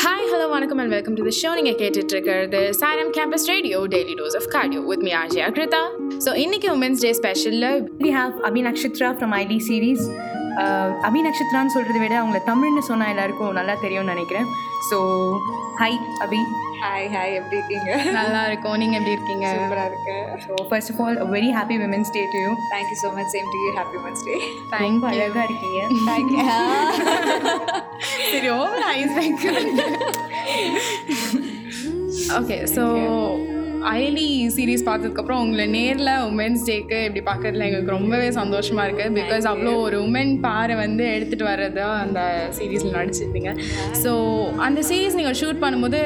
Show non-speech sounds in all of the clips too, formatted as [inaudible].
Hi hello வணக்கம் and welcome to the show நீங்கள் கேட்டுட்டு இருக்கிறது Saaram campus radio daily dose of cardio with me RJ Akritha so இன்னைக்கு women's day ஸ்பெஷலில் we have Abhi Nakshatra from ID series Abhi நக்ஷத்ரான்னு சொல்கிறத விட அவங்கள தமிழ்னு சொன்னால் எல்லாருக்கும் நல்லா தெரியும்னு நினைக்கிறேன். So hi Abhi hi hi எப்படி இருக்கீங்க? நல்லா இருக்கும் நீங்கள் எப்படி இருக்கீங்க? சூப்பராக இருக்கு so first of all very happy women's day to you thank you so much same to you happy men's day ரொம்ப அழகாக இருக்கீங்க. தேங்க்யூ சரி over ice okay so Ayali series பார்த்ததுக்கப்புறம் உங்களை நேரில் உமன்ஸ் டேக்கு இப்படி பார்க்கறதுல எங்களுக்கு ரொம்பவே சந்தோஷமாக இருக்குது பிகாஸ் அவ்வளோ ஒரு உமன் பாரை வந்து எடுத்துகிட்டு வர்றதா அந்த சீரீஸில் நடிச்சிருந்தீங்க. ஸோ அந்த சீரீஸ் நீங்கள் ஷூட் பண்ணும்போது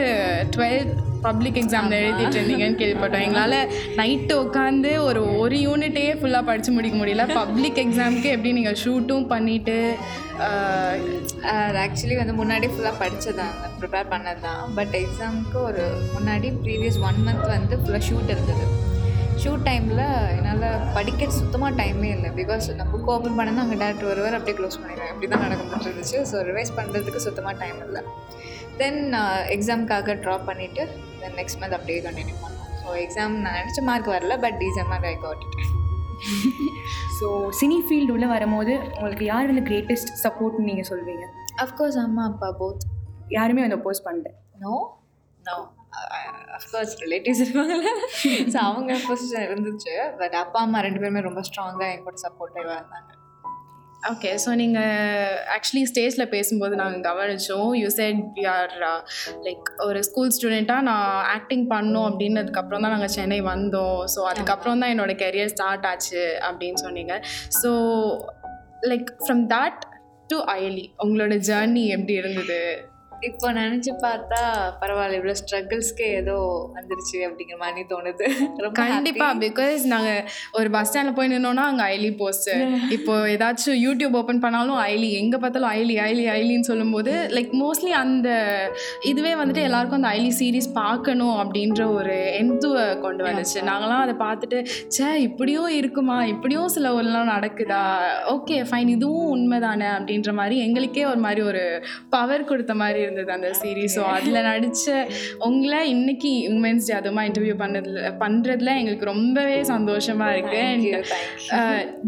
டுவெல்த் பப்ளிக் எக்ஸாம் எழுதிட்டு இருந்தீங்கன்னு கேள்விப்பட்டோம். எங்களால் நைட்டு உட்காந்து ஒரு ஒரு யூனிட்டே ஃபுல்லாக படித்து முடிக்க முடியல. பப்ளிக் எக்ஸாமுக்கு எப்படி நீங்கள் ஷூட்டும் பண்ணிவிட்டு அது ஆக்சுவலி வந்து முன்னாடி ஃபுல்லாக படித்ததான் ப்ரிப்பேர் பண்ணது தான் பட் எக்ஸாமுக்கு ஒரு முன்னாடி ப்ரீவியஸ் ஒன் மந்த் வந்து ஃபுல்லாக ஷூட் இருந்தது. ஷூட் டைமில் என்னால் படிக்க சுத்தமாக டைமே இல்லை. பிகாஸ் நான் புக் ஓப்பன் பண்ணனா அங்கே டேரக்டர் வருவார் அப்படியே க்ளோஸ் பண்ணிடுவேன் அப்படி தான் நடந்துட்டு இருந்துச்சு ஸோ ரிவைஸ் பண்ணுறதுக்கு சுத்தமாக டைம் இல்லை தென் எக்ஸாமுக்காக ட்ராப் பண்ணிவிட்டு தென் நெக்ஸ்ட் மந்த் அப்படியே கண்டினியூ பண்ணேன் ஸோ எக்ஸாம் நான் நினச்ச மார்க் வரல பட் டீசெண்டாக I got so cine field உள்ளே வரும்போது உங்களுக்கு யார் வந்து கிரேட்டஸ்ட் சப்போர்ட்னு நீங்கள் சொல்வீங்க? அஃப்கோர்ஸ் அம்மா அப்பா போத் யாருமே வந்து அப்போஸ் பண்ணல. No no of course relatives இருப்பாங்கல்ல. ஸோ அவங்க பொசிஷன் இருந்துச்சு. பட் அப்பா அம்மா ரெண்டு பேருமே ரொம்ப ஸ்ட்ராங்காக என் கூட சப்போர்ட்டிவாக இருந்தாங்க ஓகே ஸோ நீங்கள் ஆக்சுவலி ஸ்டேஜில் பேசும்போது நாங்கள் கவனித்தோம் யூ செட் ஆர் லைக் ஒரு ஸ்கூல் ஸ்டூடெண்ட்டாக நான் ஆக்டிங் பண்ணோம் அப்படின்னதுக்கப்புறம் தான் நாங்கள் சென்னை வந்தோம். ஸோ அதுக்கப்புறம் தான் என்னோடய கெரியர் ஸ்டார்ட் ஆச்சு அப்படின்னு சொன்னீங்க. So like from that to Ayali உங்களோட ஜேர்னி எப்படி இருந்தது? இப்போ நினச்சி பார்த்தா பரவாயில்ல இவ்வளோ ஸ்ட்ரகிள்ஸ்க்கு ஏதோ வந்துருச்சு அப்படிங்கிற மாதிரி தோணுது. ரொம்ப கண்டிப்பா பிகாஸ் நாங்க ஒரு பஸ் ஸ்டாண்ட்ல போய் நின்னோம்னா அங்க ஐலி போஸ்ட் இப்போ ஏதாச்சும் யூடியூப் ஓபன் பண்ணாலும் ஐலி எங்க பார்த்தாலும் ஐலி ஐலி ஐலின்னு சொல்லும்போது லைக் மோஸ்ட்லி அந்த இதுவே வந்துட்டு எல்லாருக்கும் அந்த ஐலி சீரிஸ் பார்க்கணும் அப்படின்ற ஒரு எந்துவை கொண்டு வந்துச்சு. நாங்களாம் அதை பார்த்துட்டு ச்சே இப்படியும் இருக்குமா? இப்படியும் சில ஊர்லாம் நடக்குதா? ஓகே ஃபைன் இதுவும் உண்மைதானே அப்படின்ற மாதிரி எங்களுக்கே ஒரு மாதிரி ஒரு பவர் கொடுத்த மாதிரி இருந்தது அந்த சீரீஸ் ஸோ அதில் நடித்த உங்களை இன்னைக்கு உமன்ஸ் டே அதுமா இன்டர்வியூ பண்ணதுல பண்ணுறதுல எங்களுக்கு ரொம்பவே சந்தோஷமாக இருக்கு.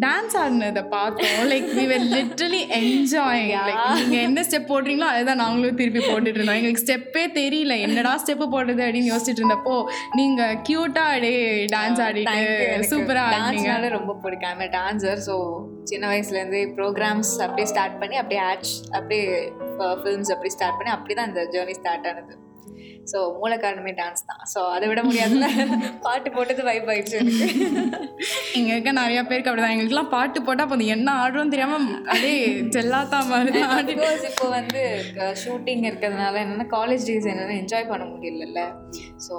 டான்ஸ் ஆடினதை பார்த்தோம். Like we were literally enjoy like நீங்கள் என்ன ஸ்டெப் போடுறீங்களோ அதுதான் நாங்களும் திருப்பி போட்டுட்டு இருந்தோம் எங்களுக்கு ஸ்டெப்பே தெரியல. என்னடா ஸ்டெப்பு போடுறது அப்படின்னு யோசிச்சுட்டு இருந்தப்போ நீங்கள் க்யூட்டாக அப்படியே டான்ஸ் ஆடிட்டு சூப்பராக ஆடினீங்க. ரொம்ப பிடிக்கும். ஐம் டான்ஸர் ஸோ சின்ன வயசுலேருந்தே ப்ரோக்ராம்ஸ் அப்படியே ஸ்டார்ட் பண்ணி அப்படியே ஆட்ஸ் அப்படியே ஃபிலிம்ஸ் அப்படி ஸ்டார்ட் பண்ணி அப்படி தான் இந்த ஜேர்னி ஸ்டார்ட் ஆனது. ஸோ மூல காரணமே டான்ஸ் தான். ஸோ அதை விட முடியாதுல [laughs] பாட்டு போட்டது வைப் ஆயிடுச்சு எனக்கு. இங்கே இருக்க நிறைய பேருக்கு அப்படிதான். எங்களுக்குலாம் பாட்டு போட்டால் அப்போ என்ன ஆடுறோம் தெரியாமல் அப்படியே செல்லாத்தா மாதிரி பிகாஸ் இப்போ வந்து ஷூட்டிங் இருக்கிறதுனால என்னென்னா காலேஜ் டேஸ் என்னென்னா என்ஜாய் பண்ண முடியலல்ல. ஸோ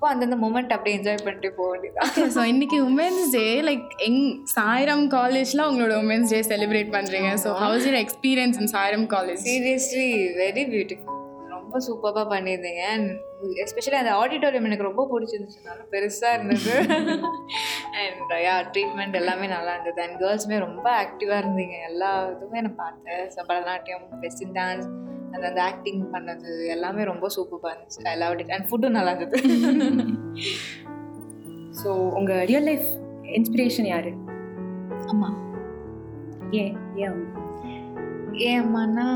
அப்போ அந்தந்த மூமெண்ட் அப்படியே என்ஜாய் பண்ணிட்டு போக வேண்டியதான் ஸோ இன்னைக்கு உமன்ஸ் டே லைக் எங் சாய்ராம் காலேஜில் உங்களோட உமன்ஸ் டே செலிப்ரேட் பண்ணுறீங்க so how's your experience in Sairam college seriously very beautiful ரொம்ப சூப்பராக பண்ணியிருந்தீங்க. அண்ட் எஸ்பெஷலி அந்த ஆடிட்டோரியம் எனக்கு ரொம்ப பிடிச்சிருந்துச்சு. நல்லா பெருசாக இருந்தது. அண்ட் யா ட்ரீட்மெண்ட் எல்லாமே நல்லா இருந்தது. அண்ட் கேர்ள்ஸுமே ரொம்ப ஆக்டிவாக இருந்தீங்க. எல்லா இதுவுமே நான் பார்த்தேன். ஸோ பரதநாட்டியம் வெஸ்டர்ன் டான்ஸ் அந்த அந்த ஆக்டிங் பண்ணது எல்லாமே ரொம்ப சூப்பராக இருந்துச்சு. ஐ லவ் இட் அண்ட் ஃபுட்டும் நல்லா இருந்தது. ஸோ உங்கள் ரியல் லைஃப் இன்ஸ்பிரேஷன் யார்? ஆமாம் ஏன் ஏன் அவங்க? ஏம்மான்னா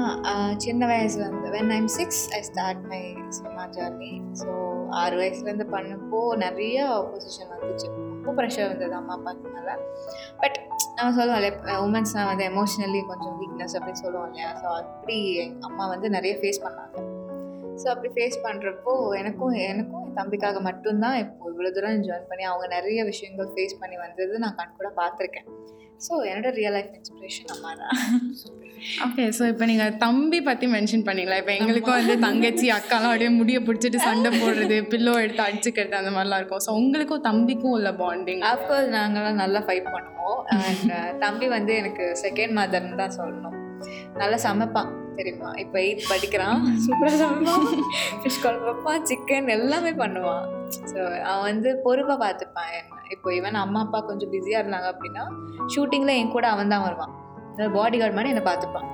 சின்ன வயசுல இருந்து when I'm six I start my cinema journey so ஆறு வயசுலேருந்து பண்ணப்போ நிறைய பொசிஷன் வந்துச்சு. ரொம்ப ப்ரெஷர் வந்தது அம்மா அப்பாக்கு மேலே. பட் நம்ம சொல்லுவோம் இல்லையா உமன்ஸ்னால் வந்து எமோஷ்னலி கொஞ்சம் வீக்னஸ் அப்படின்னு சொல்லுவோம் இல்லையா? ஸோ அப்படி எங்கள் அம்மா வந்து நிறைய ஃபேஸ் பண்ணாங்க. ஸோ அப்படி ஃபேஸ் பண்ணுறப்போ எனக்கும் எனக்கும் தம்பிக்காக மட்டும்தான் இப்போ இவ்வளோ தூரம் ஜாயின் பண்ணி அவங்க நிறைய விஷயங்கள் ஃபேஸ் பண்ணி வந்தது நான் கண் கூட பார்த்துருக்கேன். ஸோ என்னோட ரியல் லைஃப் இன்ஸ்பிரேஷன் அம்மா தான் ஓகே ஸோ இப்போ நீங்கள் தம்பி பற்றி மென்ஷன் பண்ணீங்களா? இப்போ எங்களுக்கும் வந்து தங்கச்சி அக்காலாம் அப்படியே முடிய பிடிச்சிட்டு சண்டை போடுறது பில்லோ எடுத்து அடிச்சுக்கிறது அந்த மாதிரிலாம் இருக்கும். ஸோ உங்களுக்கும் தம்பிக்கும் உள்ள பாண்டிங் அஃப்கோர்ஸ் நாங்களாம் நல்லா ஃபைட் பண்ணுவோம். அண்ட் தம்பி வந்து எனக்கு செகண்ட் மதர்னு தான் சொல்லணும். நல்லா சமைப்பான். தெரியுமா? இப்போ எயித் படிக்கிறான். சூப்பராக சமைப்பான். ஃபிஷ் குழம்பு வைப்பான் சிக்கன் எல்லாமே பண்ணுவான். ஸோ அவன் வந்து பொறுப்பாக பார்த்துப்பான். இப்போ ஈவன் அம்மா அப்பா கொஞ்சம் பிஸியாக இருந்தாங்க அப்படின்னா ஷூட்டிங்கில் என் கூட அவன் தான் வருவான். பாடி கார்டு மாதிரி என்னை பார்த்துப்பான்.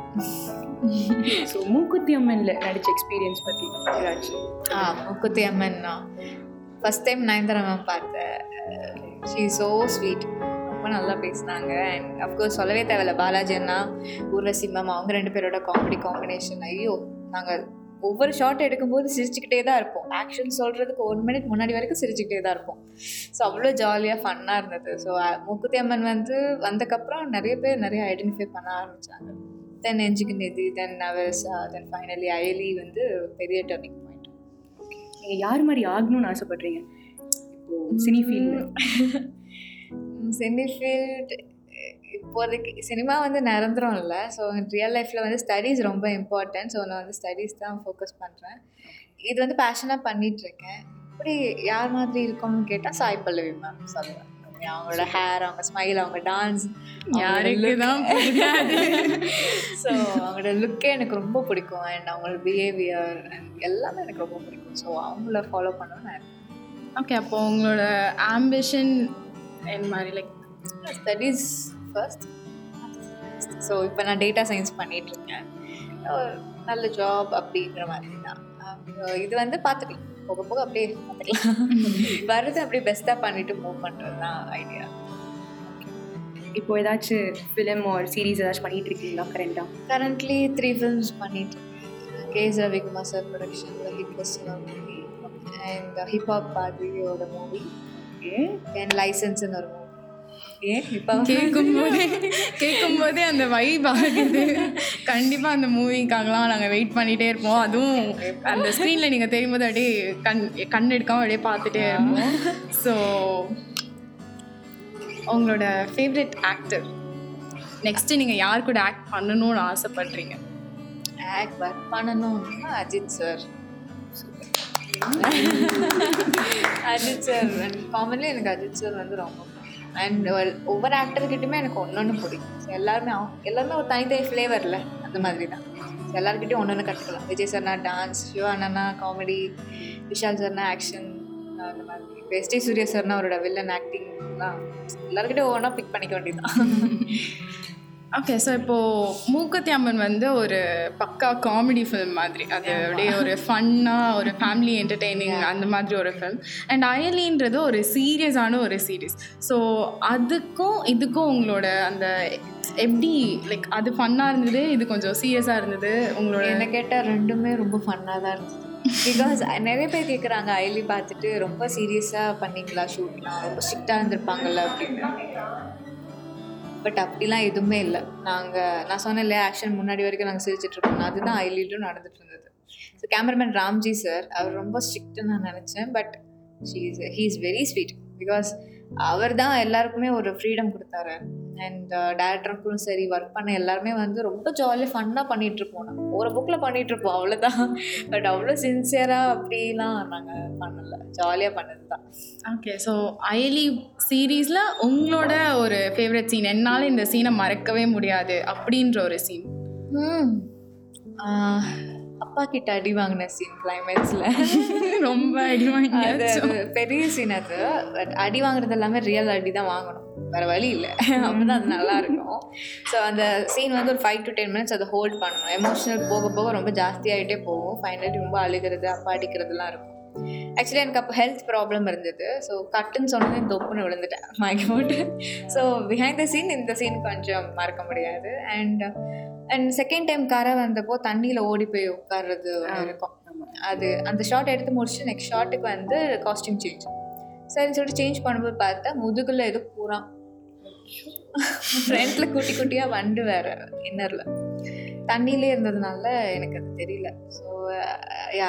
ஸோ மூக்குத்தி அம்மனில் நடிச்ச எக்ஸ்பீரியன்ஸ் பற்றி ஏதாச்சும்? ஆ Mookuthi Amman first time Nayanthara ma'am பார்த்தேன் ஷீ ஸோ ஸ்வீட் ரொம்ப நல்லா பேசினாங்க. அண்ட் அஃப்கோர்ஸ் சொல்லவே தேவையில்ல. பாலாஜி அண்ணா ஊர்வசி மேம் அவங்க ரெண்டு பேரோட காமெடி காம்பினேஷன் ஐயோ நாங்கள் ஒவ்வொரு ஷாட் எடுக்கும்போது சிரிச்சுக்கிட்டே தான் இருப்போம். ஆக்ஷன் சொல்கிறதுக்கு ஒன் மினிட் முன்னாடி வரைக்கும் சிரிச்சுக்கிட்டே தான் இருப்போம். ஸோ அவ்வளோ ஜாலியாக ஃபன்னாக இருந்தது. ஸோ முக்குத்தி அம்மன் வந்து வந்தக்கப்புறம் நிறைய பேர் நிறைய ஐடென்டிஃபை பண்ண ஆரம்பித்தாங்க தென் எஞ்சுக்கு நிதி then Navarasa then finally Ayali வந்து பெரிய டர்னிங் பாயிண்ட் நீங்கள் யார் மாதிரி ஆகணும்னு ஆசைப்படுறீங்க? இப்போ சினி ஃபீல்டில் [laughs] சினி ஃபீல்ட் இப்போதைக்கு சினிமா வந்து நிரந்தரம் இல்லை ஸோ ரியல் லைஃப்பில் வந்து ஸ்டடீஸ் ரொம்ப இம்பார்ட்டன்ட் ஸோ நான் வந்து ஸ்டடீஸ் தான் ஃபோக்கஸ் பண்ணுறேன் இது வந்து பேஷனாக பண்ணிகிட்ருக்கேன் இப்படி யார் மாதிரி இருக்கணும்னு கேட்டால் சாய் பல்லவி மேம் சொல்லுவேன். அவங்களோட ஹேர் அவங்க ஸ்மைல் அவங்க டான்ஸ் யாருக்கு தான் ஸோ [laughs] அவங்களோட லுக்கே எனக்கு ரொம்ப பிடிக்கும். அண்ட் அவங்களோட பிஹேவியர் எல்லாமே எனக்கு ரொம்ப பிடிக்கும். ஸோ அவங்கள ஃபாலோ பண்ணணும்னு நான் ஓகே அப்போ உங்களோட ஆம்பிஷன் என்ன மாதிரி லைக் ஸ்டடீஸ் ஃபர்ஸ்ட் ஸோ இப்போ நான் டேட்டா சயின்ஸ் பண்ணிகிட்ருக்கேன் நல்ல ஜாப் அப்படிங்கிற மாதிரி தான் இது வந்து பார்த்துக்கலாம். போக போக அப்படியே பார்த்துக்கலாம். [laughs] வருது அப்படியே பெஸ்ட்டாக பண்ணிட்டு மூவ் பண்ணுறது தான் ஐடியா இப்போ ஏதாச்சும் ஃபிலிம் ஒரு சீரீஸ் ஏதாச்சும் பண்ணிட்டு இருக்கீங்களா கரண்டாக கரண்ட்லி த்ரீ ஃபிலிம்ஸ் பண்ணிட்டு இருக்கேன் கே எஸ் ரவிக்குமார் சார் ப்ரொடக்ஷனில் hit festival movie and hip hop பாதியோட movie then லைசன்ஸ்னு மூவி ஏன் இப்போ கேட்கும் போதே கேட்கும் போதே அந்த வைப் ஆகுது. கண்டிப்பாக அந்த மூவிக்காகலாம் நாங்கள் வெயிட் பண்ணிகிட்டே இருப்போம். அதுவும் அந்த ஸ்க்ரீனில் நீங்கள் தெரியும் போது அப்படியே கண் கண் எடுக்காமல் அப்படியே பார்த்துட்டே இருப்போம். ஸோ உங்களோட ஃபேவரட் ஆக்டர் நெக்ஸ்ட்டு நீங்கள் யார் கூட ஆக்ட் பண்ணணும்னு ஆசைப்படுறீங்க? ஆக்ட் ஒர்க் பண்ணணும்னா Ajith sir Ajith sir commonly எனக்கு அஜித் சார் வந்து ரொம்ப அண்ட் ஒவ்வொரு ஆக்டர்கிட்டையுமே எனக்கு ஒன்று ஒன்று பிடிக்கும். ஸோ எல்லாருமே எல்லாருமே ஒரு தனித்தனி ஃப்ளேவரில் அந்த மாதிரி தான் ஸோ எல்லாருக்கிட்டையும் ஒன்று ஒன்று கற்றுக்கலாம் விஜய் சார்னா டான்ஸ் சிவா அண்ணா காமெடி விஷால் சார்னா ஆக்ஷன் அந்த மாதிரி. இப்போ எஸ்டி சூர்யா சார்னா அவரோட வில்லன் ஆக்டிங்லாம் எல்லாருக்கிட்டையும் ஒவ்வொன்றா பிக் பண்ணிக்க வேண்டியதுதான். ஓகே ஸோ இப்போது மூக்கத்தி அம்மன் வந்து ஒரு பக்கா காமெடி ஃபிலிம் மாதிரி. அது அப்படியே ஒரு ஃபன்னாக ஒரு ஃபேமிலி என்டர்டெய்னிங் அந்த மாதிரி ஒரு ஃபிலிம் அண்ட் அயலின்றது ஒரு சீரியஸான ஒரு சீரீஸ் ஸோ அதுக்கும் இதுக்கும் உங்களோட அந்த எப்படி லைக் அது ஃபன்னாக இருந்தது இது கொஞ்சம் சீரியஸாக இருந்தது உங்களோட என்ன கேட்டால் ரெண்டுமே ரொம்ப ஃபன்னாக தான் இருந்தது. பிகாஸ் [laughs] நிறைய பேர் கேட்குறாங்க ஐலி பார்த்துட்டு ரொம்ப சீரியஸாக பண்ணீங்களா ஷூட்லாம் ரொம்ப ஸ்ட்ரிக்டாக இருந்திருப்பாங்கல்ல அப்படின்னு. பட் அப்படிலாம் எதுவுமே இல்லை. நாங்கள் நான் சொன்னேன் இல்லையா ஆக்ஷன் முன்னாடி வரைக்கும் நாங்கள் சிரிச்சிட்டு இருக்கோம் அதுதான் ஐலிலும் நடந்துட்டு இருந்தது. ஸோ கேமராமேன் ராம்ஜி சார் அவர் ரொம்ப ஸ்ட்ரிக்ட்டு நான் நினச்சேன் but she is he is very sweet because அவர் தான் எல்லாருக்குமே ஒரு ஃப்ரீடம் கொடுத்தாரு. அண்ட் டேரக்டருக்கும் சரி ஒர்க் பண்ண எல்லாருமே வந்து ரொம்ப ஜாலியாக ஃபன்னாக பண்ணிகிட்டு இருப்போம் நாங்கள் போகிற புக்கில் பண்ணிகிட்டு இருப்போம் அவ்வளோதான் பட் அவ்வளோ சின்சியராக அப்படிலாம் நாங்கள் பண்ணலை. ஜாலியாக பண்ணது தான் ஓகே ஸோ அயலி சீரீஸில் உங்களோட ஒரு ஃபேவரட் சீன் என்னால் இந்த சீனை மறக்கவே முடியாது அப்படின்ற ஒரு சீன் அப்பா கிட்ட அடி வாங்கின சீன் கிளைமேக்ஸில் ரொம்ப அடி அது பெரிய சீன் அது. பட் அடி வாங்குறது எல்லாமே ரியல் அடி தான் வாங்கணும். வேறு வழி இல்லை. அப்படிதான் அது நல்லா இருக்கும். ஸோ அந்த சீன் வந்து ஒரு ஃபைவ் டு டென் மினிட்ஸ் அதை ஹோல்ட் பண்ணணும் எமோஷனல் போக போக ரொம்ப ஜாஸ்தியாகிட்டே போகும். ஃபைனலி ரொம்ப அழுகிறது அப்பா அடிக்கிறதுலாம் இருக்கும். ஆக்சுவலி எனக்கு அப்போ ஹெல்த் ப்ராப்ளம் இருந்தது. ஸோ கட்டுன்னு சொன்னது தொப்புன்னு விழுந்துட்டேன். [laughs] மயக்க போட்டு. ஸோ பிஹைண்ட் த சீன் இந்த சீன் கொஞ்சம் மறக்க முடியாது. அண்ட் அண்ட் செகண்ட் டைம் கரை வந்தப்போ தண்ணியில் ஓடி போய் உட்கார்றது இருக்கும். அது அந்த ஷார்ட் எடுத்து முடிச்சு நெக்ஸ்ட் ஷார்ட்டுக்கு வந்து காஸ்டியூம் சேஞ்ச் சரின்னு சொல்லிட்டு சேஞ்ச் பண்ணும்போது பார்த்தா முதுகுல ஏதோ பூரா ஃப்ரண்ட்ல குட்டி குட்டியாக வண்டு வேற இன்னரில் தண்ணியிலே இருந்ததுனால எனக்கு அது தெரியல. ஸோ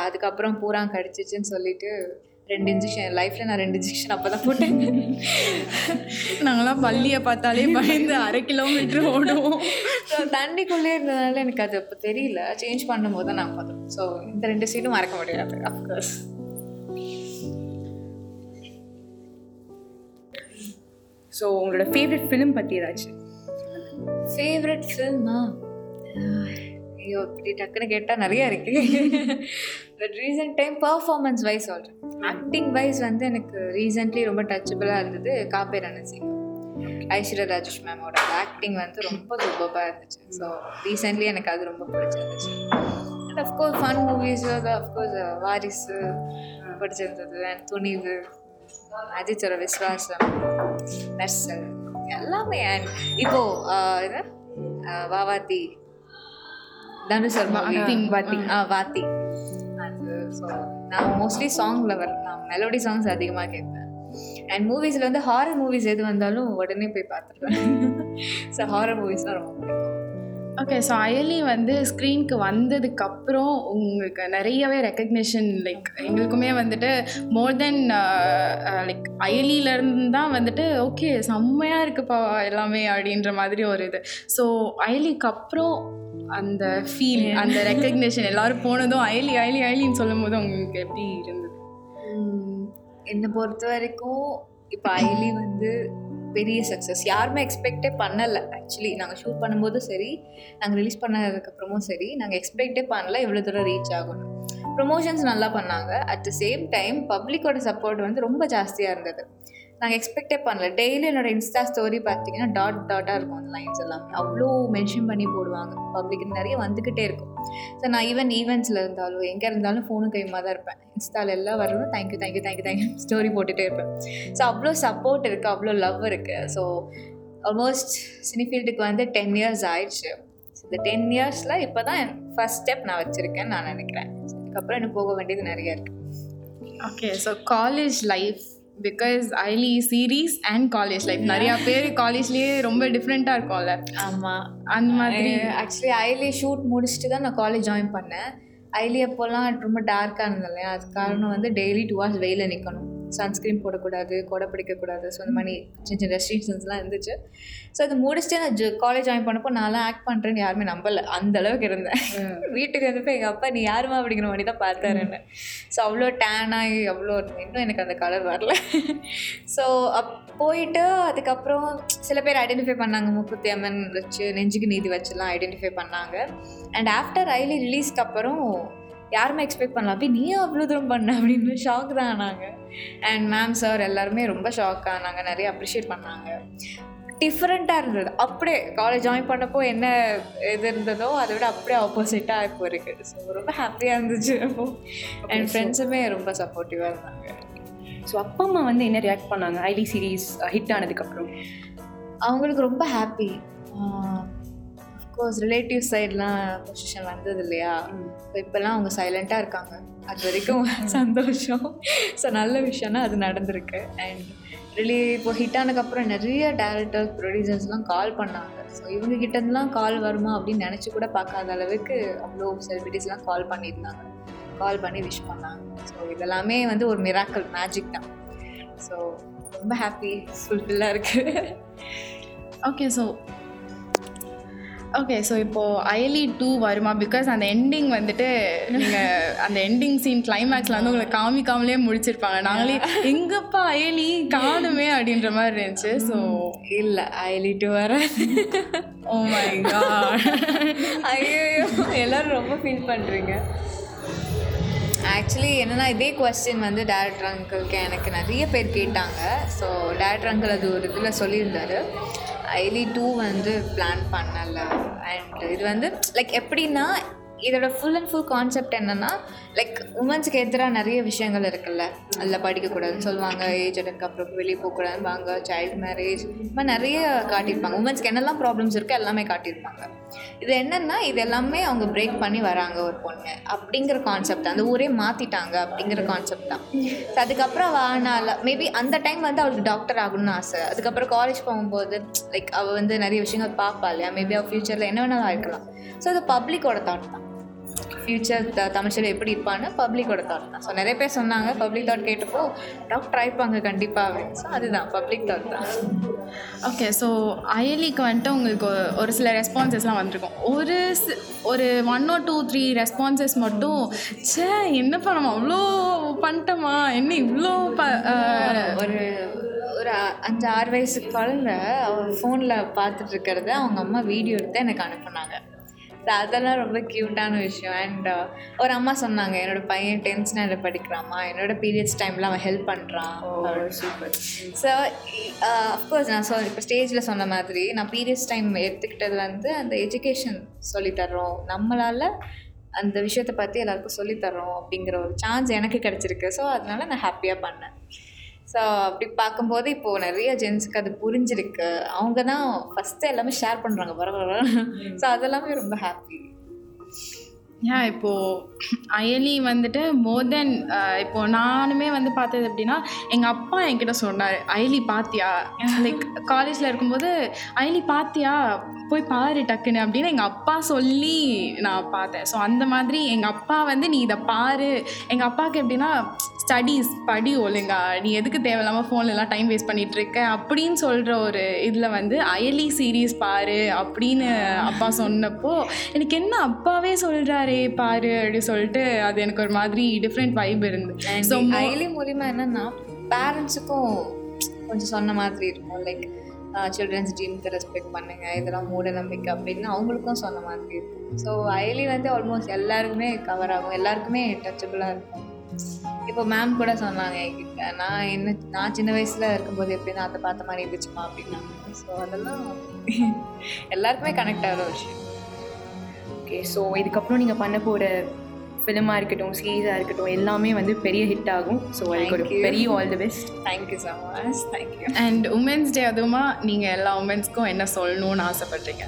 அதுக்கப்புறம் பூரா கடிச்சிச்சுன்னு சொல்லிட்டு ரெண்டு இன்ஜெக்ஷன் லைஃப்பில் நான் ரெண்டு இன்ஜெக்ஷன் அப்போ தான் போட்டேன். நாங்களாம் பள்ளியை பார்த்தாலே பயந்து அரை கிலோமீட்டர் ஓடுவோம். ஸோ தண்ணிக்குள்ளே இருந்ததுனால எனக்கு அது அப்போ தெரியல. சேஞ்ச் பண்ணும்போது தான் நான் பார்த்தோம் ஸோ இந்த ரெண்டு சீனும் மறக்க முடியாது அஃப்கோர்ஸ் ஸோ உங்களோட ஃபேவரட் ஃபிலிம் பற்றி ஏதாச்சும்? ஃபேவரட் ஃபில்மா ஐயோ இப்படி டக்குன்னு கேட்டால் நிறையா இருக்கு. But recent time performance wise சொல்கிறேன் ஆக்டிங் வைஸ் வந்து எனக்கு ரீசெண்ட்லி ரொம்ப டச்சபிளாக இருந்தது காப்பே ரணசிங்கம் ஐஸ்வர்யா ராஜேஷ் மேமோட ஆக்டிங் வந்து ரொம்ப சூப்பராக இருந்துச்சு. ஸோ ரீசெண்ட்லி எனக்கு அது ரொம்ப பிடிச்சிருந்துச்சு. And of course fun movies of course Varisu பிடிச்சிருந்தது. அண்ட் துணிவு அஜித்தோட விஸ்வாசம் நர்சல் எல்லாமே. அண்ட் இப்போது வாவாத்தி தனுஷ் சார் வாத்தி. வாத்தி ஆ வாத்தி அது ஸோ நான் மோஸ்ட்லி சாங் லவர் நான் மெலோடி சாங்ஸ் அதிகமாக கேட்பேன். அண்ட் மூவிஸில் வந்து ஹாரர் மூவிஸ் எது வந்தாலும் உடனே போய் பார்த்துருவேன். ஸோ ஹாரர் மூவிஸ்லாம் ரொம்ப பிடிக்கும். ஓகே ஸோ அயலி வந்து ஸ்க்ரீனுக்கு வந்ததுக்கு அப்புறம் உங்களுக்கு நிறையவே ரெக்கக்னிஷன் லைக் எங்களுக்குமே வந்துட்டு மோர் தென் லைக் அயலியிலேருந்து தான் வந்துட்டு ஓகே செம்மையாக இருக்குப்பா எல்லாமே அப்படின்ற மாதிரி ஒரு இது. ஸோ அயலிக்கு அப்புறம் அந்த ஃபீல் அந்த ரெக்கக்னிஷன் எல்லாரும் போனதும் அயலி அயலி அயலின்னு சொல்லும் போது உங்களுக்கு எப்படி இருந்தது? என்னை பொறுத்த வரைக்கும் இப்போ ஐலி வந்து பெரிய சக்ஸஸ் யாருமே எக்ஸ்பெக்டே பண்ணலை. ஆக்சுவலி நாங்கள் ஷூட் பண்ணும்போதும் சரி நாங்கள் ரிலீஸ் பண்ணதுக்கப்புறமும் சரி நாங்கள் எக்ஸ்பெக்டே பண்ணல. இவ்வளோ தூரம் ரீச் ஆகணும் ப்ரொமோஷன்ஸ் நல்லா பண்ணாங்க. அட் த சேம் டைம் பப்ளிக்கோட சப்போர்ட் வந்து ரொம்ப ஜாஸ்தியாக இருந்தது. நாங்கள் எக்ஸ்பெக்டே பண்ணல. டெய்லி என்னோட இன்ஸ்டா ஸ்டோரி பார்த்தீங்கன்னா டாட் டாட்டாக இருக்கும் அந்த லைன்ஸ் எல்லாமே. அவ்வளோ மென்ஷன் பண்ணி போடுவாங்க. பப்ளிக் நிறைய வந்துக்கிட்டே இருக்கும். ஸோ நான் ஈவன் ஈவெண்ட்ஸில் இருந்தாலும் எங்கே இருந்தாலும் ஃபோனு கைமாக தான் இருப்பேன். இன்ஸ்டால எல்லாம் வரணும் thank you thank you thank you thank you story போட்டுகிட்டே இருப்பேன். ஸோ அவ்வளோ சப்போர்ட் இருக்குது அவ்வளோ லவ் இருக்குது ஸோ ஆல்மோஸ்ட் சினிஃபீல்டுக்கு வந்து டென் இயர்ஸ் ஆயிடுச்சு. இந்த டென் இயர்ஸில் இப்போ தான் ஃபஸ்ட் ஸ்டெப் நான் வச்சுருக்கேன்னு நான் நினைக்கிறேன். அதுக்கப்புறம் எனக்கு போக வேண்டியது நிறைய இருக்குது okay so college life because Ayali series and college life நிறையா பேர் காலேஜ்லேயே ரொம்ப டிஃப்ரெண்ட்டாக இருக்கும்ல. ஆமாம் அந்த மாதிரி. ஆக்சுவலி ஐலி ஷூட் முடிச்சுட்டு தான் நான் காலேஜ் ஜாயின் பண்ணேன். ஐலி அப்போல்லாம் ரொம்ப டார்க்காக இருந்தது இல்லையா? அது காரணம் வந்து டெய்லி டூ ஹவர்ஸ் வெயிலில் நிற்கணும் சன்ஸ்க்ரீன் போடக்கூடாது கொடை பிடிக்கக்கூடாது. ஸோ இந்த மாதிரி சின்ன சின்ன ரெஸ்ட்ரிக்ஷன்ஸ்லாம் இருந்துச்சு. ஸோ அது முடிச்சுட்டு நான் காலேஜ் ஜாயின் பண்ணப்போ நான்லாம் ஆக்ட் பண்ணுறேன்னு யாருமே நம்பலை. அந்த அளவுக்கு இருந்தேன். [laughs] வீட்டுக்கு வந்தப்போ எங்கள் அப்பா நீ யாருமா அப்படிங்கிற மாதிரி தான் பார்த்தாரு என்ன ஸோ அவ்வளோ டேன் ஆகி அவ்வளோ. இன்னும் எனக்கு அந்த கலர் வரல. [laughs] ஸோ அப் போயிட்டு அதுக்கப்புறம் சில பேர் ஐடென்டிஃபை பண்ணாங்க. முக்குத்தி அம்மன் வச்சு நெஞ்சுக்கு நீதி வச்சுலாம் ஐடென்டிஃபை பண்ணாங்க. அண்ட் ஆஃப்டர் ஐலி ரிலீஸ்க்கு அப்புறம் யாருமே எக்ஸ்பெக்ட் பண்ணலாம் அப்படி நீ அவ்வளோ தூரம் பண்ண? அப்படின்னு ஷாக் தான் ஆனாங்க. அண்ட் மேம் சார் எல்லாருமே ரொம்ப ஷாக் ஆனாங்க. நிறைய அப்ரிஷியேட் பண்ணாங்க. டிஃப்ரெண்ட்டாக இருந்தது. அப்படியே காலேஜ் ஜாயின் பண்ணப்போ என்ன இது இருந்ததோ அதை விட அப்படியே ஆப்போசிட்டாக இப்போ இருக்குது ஸோ ரொம்ப ஹாப்பியாக இருந்துச்சு. அப்போ அண்ட் ஃப்ரெண்ட்ஸுமே ரொம்ப சப்போர்ட்டிவாக இருந்தாங்க. ஸோ அப்பா அம்மா வந்து என்ன ரியாக்ட் பண்ணாங்க? ஐடி சீரீஸ் ஹிட் ஆனதுக்கப்புறம் அவங்களுக்கு ரொம்ப ஹாப்பி அஃப்கோர்ஸ் ரிலேட்டிவ் சைட்லாம் பொசிஷன் வந்தது இல்லையா ஸோ இப்போல்லாம் அவங்க சைலண்ட்டாக இருக்காங்க. அது வரைக்கும் [laughs] சந்தோஷம். ஸோ நல்ல விஷயம்னா அது நடந்திருக்கு. அண்ட் ரிலி இப்போ ஹிட் ஆனதுக்கப்புறம் நிறைய டேரக்டர்ஸ் ப்ரொடியூசர்ஸ்லாம் கால் பண்ணாங்க. ஸோ இவங்க கிட்டேருந்துலாம் கால் வருமா அப்படின்னு நினச்சி கூட பார்க்காத அளவுக்கு அவ்வளோ செலிபிரிட்டிஸ்லாம் கால் பண்ணியிருந்தாங்க. கால் பண்ணி விஷ் பண்ணாங்க. ஸோ இதெல்லாமே வந்து ஒரு மிராக்கல் மேஜிக் தான். ஸோ ரொம்ப ஹாப்பி ஃபுல்ஃபில்லாக இருக்குது ஓகே ஸோ ஓகே ஸோ இப்போது அயலி டூ வருமா? பிகாஸ் அந்த எண்டிங் வந்துட்டு நீங்கள் அந்த எண்டிங் சீன் கிளைமேக்ஸில் வந்து உங்களை காமிக்காமலே முடிச்சிருப்பாங்க. நாங்களே எங்கப்பா அயலி காணுமே? அப்படின்ற மாதிரி இருந்துச்சு. ஸோ இல்லை ஐலிட்டு வர ஓ மை ஐயோ எல்லாரும் ரொம்ப ஃபீல் பண்ணுறீங்க ஆக்சுவலி என்னென்னா இதே கொஸ்டின் வந்து டேரக்டர் அங்கிளுக்கு எனக்கு நிறைய பேர் கேட்டாங்க. ஸோ டேரக்டர் அங்கிள் அது ஒரு இதில் சொல்லியிருந்தாரு. ஐலி டூ வந்து பிளான் பண்ணலை. அண்ட் இது வந்து லைக் எப்படின்னா இதோட ஃபுல் அண்ட் ஃபுல் கான்செப்ட் என்னென்னா லைக் உமன்ஸுக்கு எதிராக நிறைய விஷயங்கள் இருக்குல்ல. அதில் படிக்கக்கூடாதுன்னு சொல்லுவாங்க ஏஜ் அட்டனுக்கு அப்புறம் வெளியே போகக்கூடாதுன்னு வாங்க சைல்டு மேரேஜ் இது மாதிரி நிறைய காட்டியிருப்பாங்க. உமன்ஸ்க்கு என்னெல்லாம் ப்ராப்ளம்ஸ் இருக்கோ எல்லாமே காட்டியிருப்பாங்க. இது என்னென்னா இது எல்லாமே அவங்க பிரேக் பண்ணி வராங்க ஒரு பொண்ணு. அப்படிங்கிற கான்செப்ட் அந்த ஊரே மாற்றிட்டாங்க அப்படிங்கிற கான்செப்ட் தான். ஸோ அதுக்கப்புறம் ஆனால் மேபி அந்த டைம் வந்து அவளுக்கு டாக்டர் ஆகணும்னு ஆசை. அதுக்கப்புறம் காலேஜ் போகும்போது லைக் அவள் வந்து நிறைய விஷயங்கள் பார்ப்பா இல்லையா? மேபி அவள் ஃப்யூச்சரில் என்ன வேணாலும் ஆயிருக்கலாம். ஸோ அது பப்ளிக்கோட தாட் தான். ஃப்யூச்சர் த தமிழ்ச்சியில் எப்படி இருப்பான்னு பப்ளிக்கோட தாட் தான். ஸோ நிறைய பேர் சொன்னாங்க பப்ளிக் தாட் கேட்டப்போ டாக்டர் ஆயிருப்பாங்க கண்டிப்பாக ஸோ அதுதான் பப்ளிக் தாட் தான். ஓகே ஸோ அயலிக்கு வந்துட்டு உங்களுக்கு ஒரு- சில ரெஸ்பான்சஸ்லாம் வந்திருக்கும். ஒரு சி- ஒரு one or two three responses மட்டும் ச்சே என்னப்பா நம்ம அவ்வளோ பண்ணிட்டோமா? என்ன இவ்வளோ ப ஒரு ஒரு அஞ்சு ஆறு வயசு குழந்த அவள் ஃபோனில் பார்த்துட்டு இருக்கிறத அவங்க அம்மா வீடியோ எடுத்து எனக்கு அனுப்புனாங்க. அதெல்லாம் ரொம்ப க்யூட்டான விஷயம். அண்ட் ஒரு அம்மா சொன்னாங்க என்னோட பையன் டென்த் ஸ்டாண்டர்ட் படிக்கிறாமா என்னோட பீரியட்ஸ் டைமில் அவன் ஹெல்ப் பண்ணுறான் சூப்பர் ஸோ அஃப்கோர்ஸ் நான் சொல் இப்போ ஸ்டேஜில் சொன்ன மாதிரி நான் பீரியட்ஸ் டைம் எடுத்துக்கிட்டது வந்து அந்த எஜுகேஷன் சொல்லித்தர்றோம் நம்மளால் அந்த விஷயத்தை பற்றி எல்லாருக்கும் சொல்லித்தர்றோம் அப்படிங்கிற ஒரு சான்ஸ் எனக்கு கிடச்சிருக்கு. ஸோ அதனால நான் ஹாப்பியாக பண்ணேன். ஸோ அப்படி பார்க்கும்போது இப்போது நிறைய ஜென்ஸுக்கு அது புரிஞ்சிருக்கு. அவங்க தான் ஃபஸ்ட்டு எல்லாமே ஷேர் பண்ணுறாங்க பரவாயில்ல ஸோ அதெல்லாமே ரொம்ப ஹாப்பி ஏன் இப்போது அயலி வந்துட்டு மோர் தென் இப்போ நானுமே வந்து பார்த்தது எப்படின்னா எங்கள் அப்பா என்கிட்ட சொன்னார் அயலி பாத்தியா? லைக் காலேஜில் இருக்கும்போது அயலி பாத்தியா? போய் பாரு டக்குன்னு அப்படின்னு எங்கள் அப்பா சொல்லி நான் பார்த்தேன். ஸோ அந்த மாதிரி எங்கள் அப்பா வந்து நீ இதை பாரு. எங்கள் அப்பாவுக்கு எப்படின்னா ஸ்டடீஸ் படி ஒழுங்கா. நீ எதுக்கு தேவையில்லாமல் ஃபோன்லலாம் டைம் வேஸ்ட் பண்ணிட்டு இருக்க அப்படின்னு சொல்கிற ஒரு இதில் வந்து அயலி சீரீஸ் பாரு அப்படின்னு அப்பா சொன்னப்போ எனக்கு என்ன அப்பாவே சொல்கிறாரே பாரு அப்படின்னு சொல்லிட்டு அது எனக்கு ஒரு மாதிரி டிஃப்ரெண்ட் வைப் இருந்து ஸோ ஐலி மூலிமா என்னன்னா பேரண்ட்ஸுக்கும் கொஞ்சம் சொன்ன மாதிரி இருக்கும். லைக் சில்ட்ரன்ஸ் ட்ரீம்க்கு ரெஸ்பெக்ட் பண்ணுங்க இதெல்லாம் மூட நம்பிக்கை அப்படின்னு அவங்களுக்கும் சொன்ன மாதிரி இருக்கும். ஸோ ஐலி வந்து ஆல்மோஸ்ட் எல்லாருக்குமே கவர் ஆகும். எல்லாருக்குமே டச்சபிளாக இருக்கும். இப்போ மேம் கூட சொன்னாங்க என்கிட்ட நான் என்ன நான் சின்ன வயசில் இருக்கும்போது எப்படின்னா அதை பார்த்த மாதிரி இருந்துச்சுமா அப்படின்னாங்க ஸோ அதெல்லாம் எல்லாருக்குமே கனெக்ட் ஆகிற விஷயம். ஓகே ஸோ இதுக்கப்புறம் நீங்கள் பண்ண போகிற ஃபிலிமாக இருக்கட்டும் சீரீஸாக இருக்கட்டும் எல்லாமே வந்து பெரிய ஹிட் ஆகும். ஸோ அதுக்கு ஒரு. பெரிய all the best thank you so much thank you and women's day அதுவுமா நீங்கள் எல்லா உமன்ஸ்க்கும் என்ன சொல்லணும்னு ஆசைப்பட்றீங்க?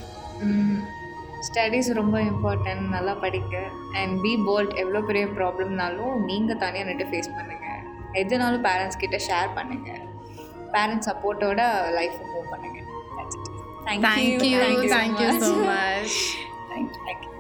ஸ்டடீஸ் ரொம்ப இம்பார்ட்டன்ட் நல்லா படிக்க அண்ட் பி போல்ட் எவ்வளோ பெரிய ப்ராப்ளம்னாலும் நீங்கள் தனியாக நின்று ஃபேஸ் பண்ணுங்கள் எதுனாலும் பேரண்ட்ஸ் கிட்ட ஷேர் பண்ணுங்கள் பேரண்ட்ஸ் சப்போர்ட்டோட லைஃப் மூவ் பண்ணுங்கள் thank you thank you so much thank you thank you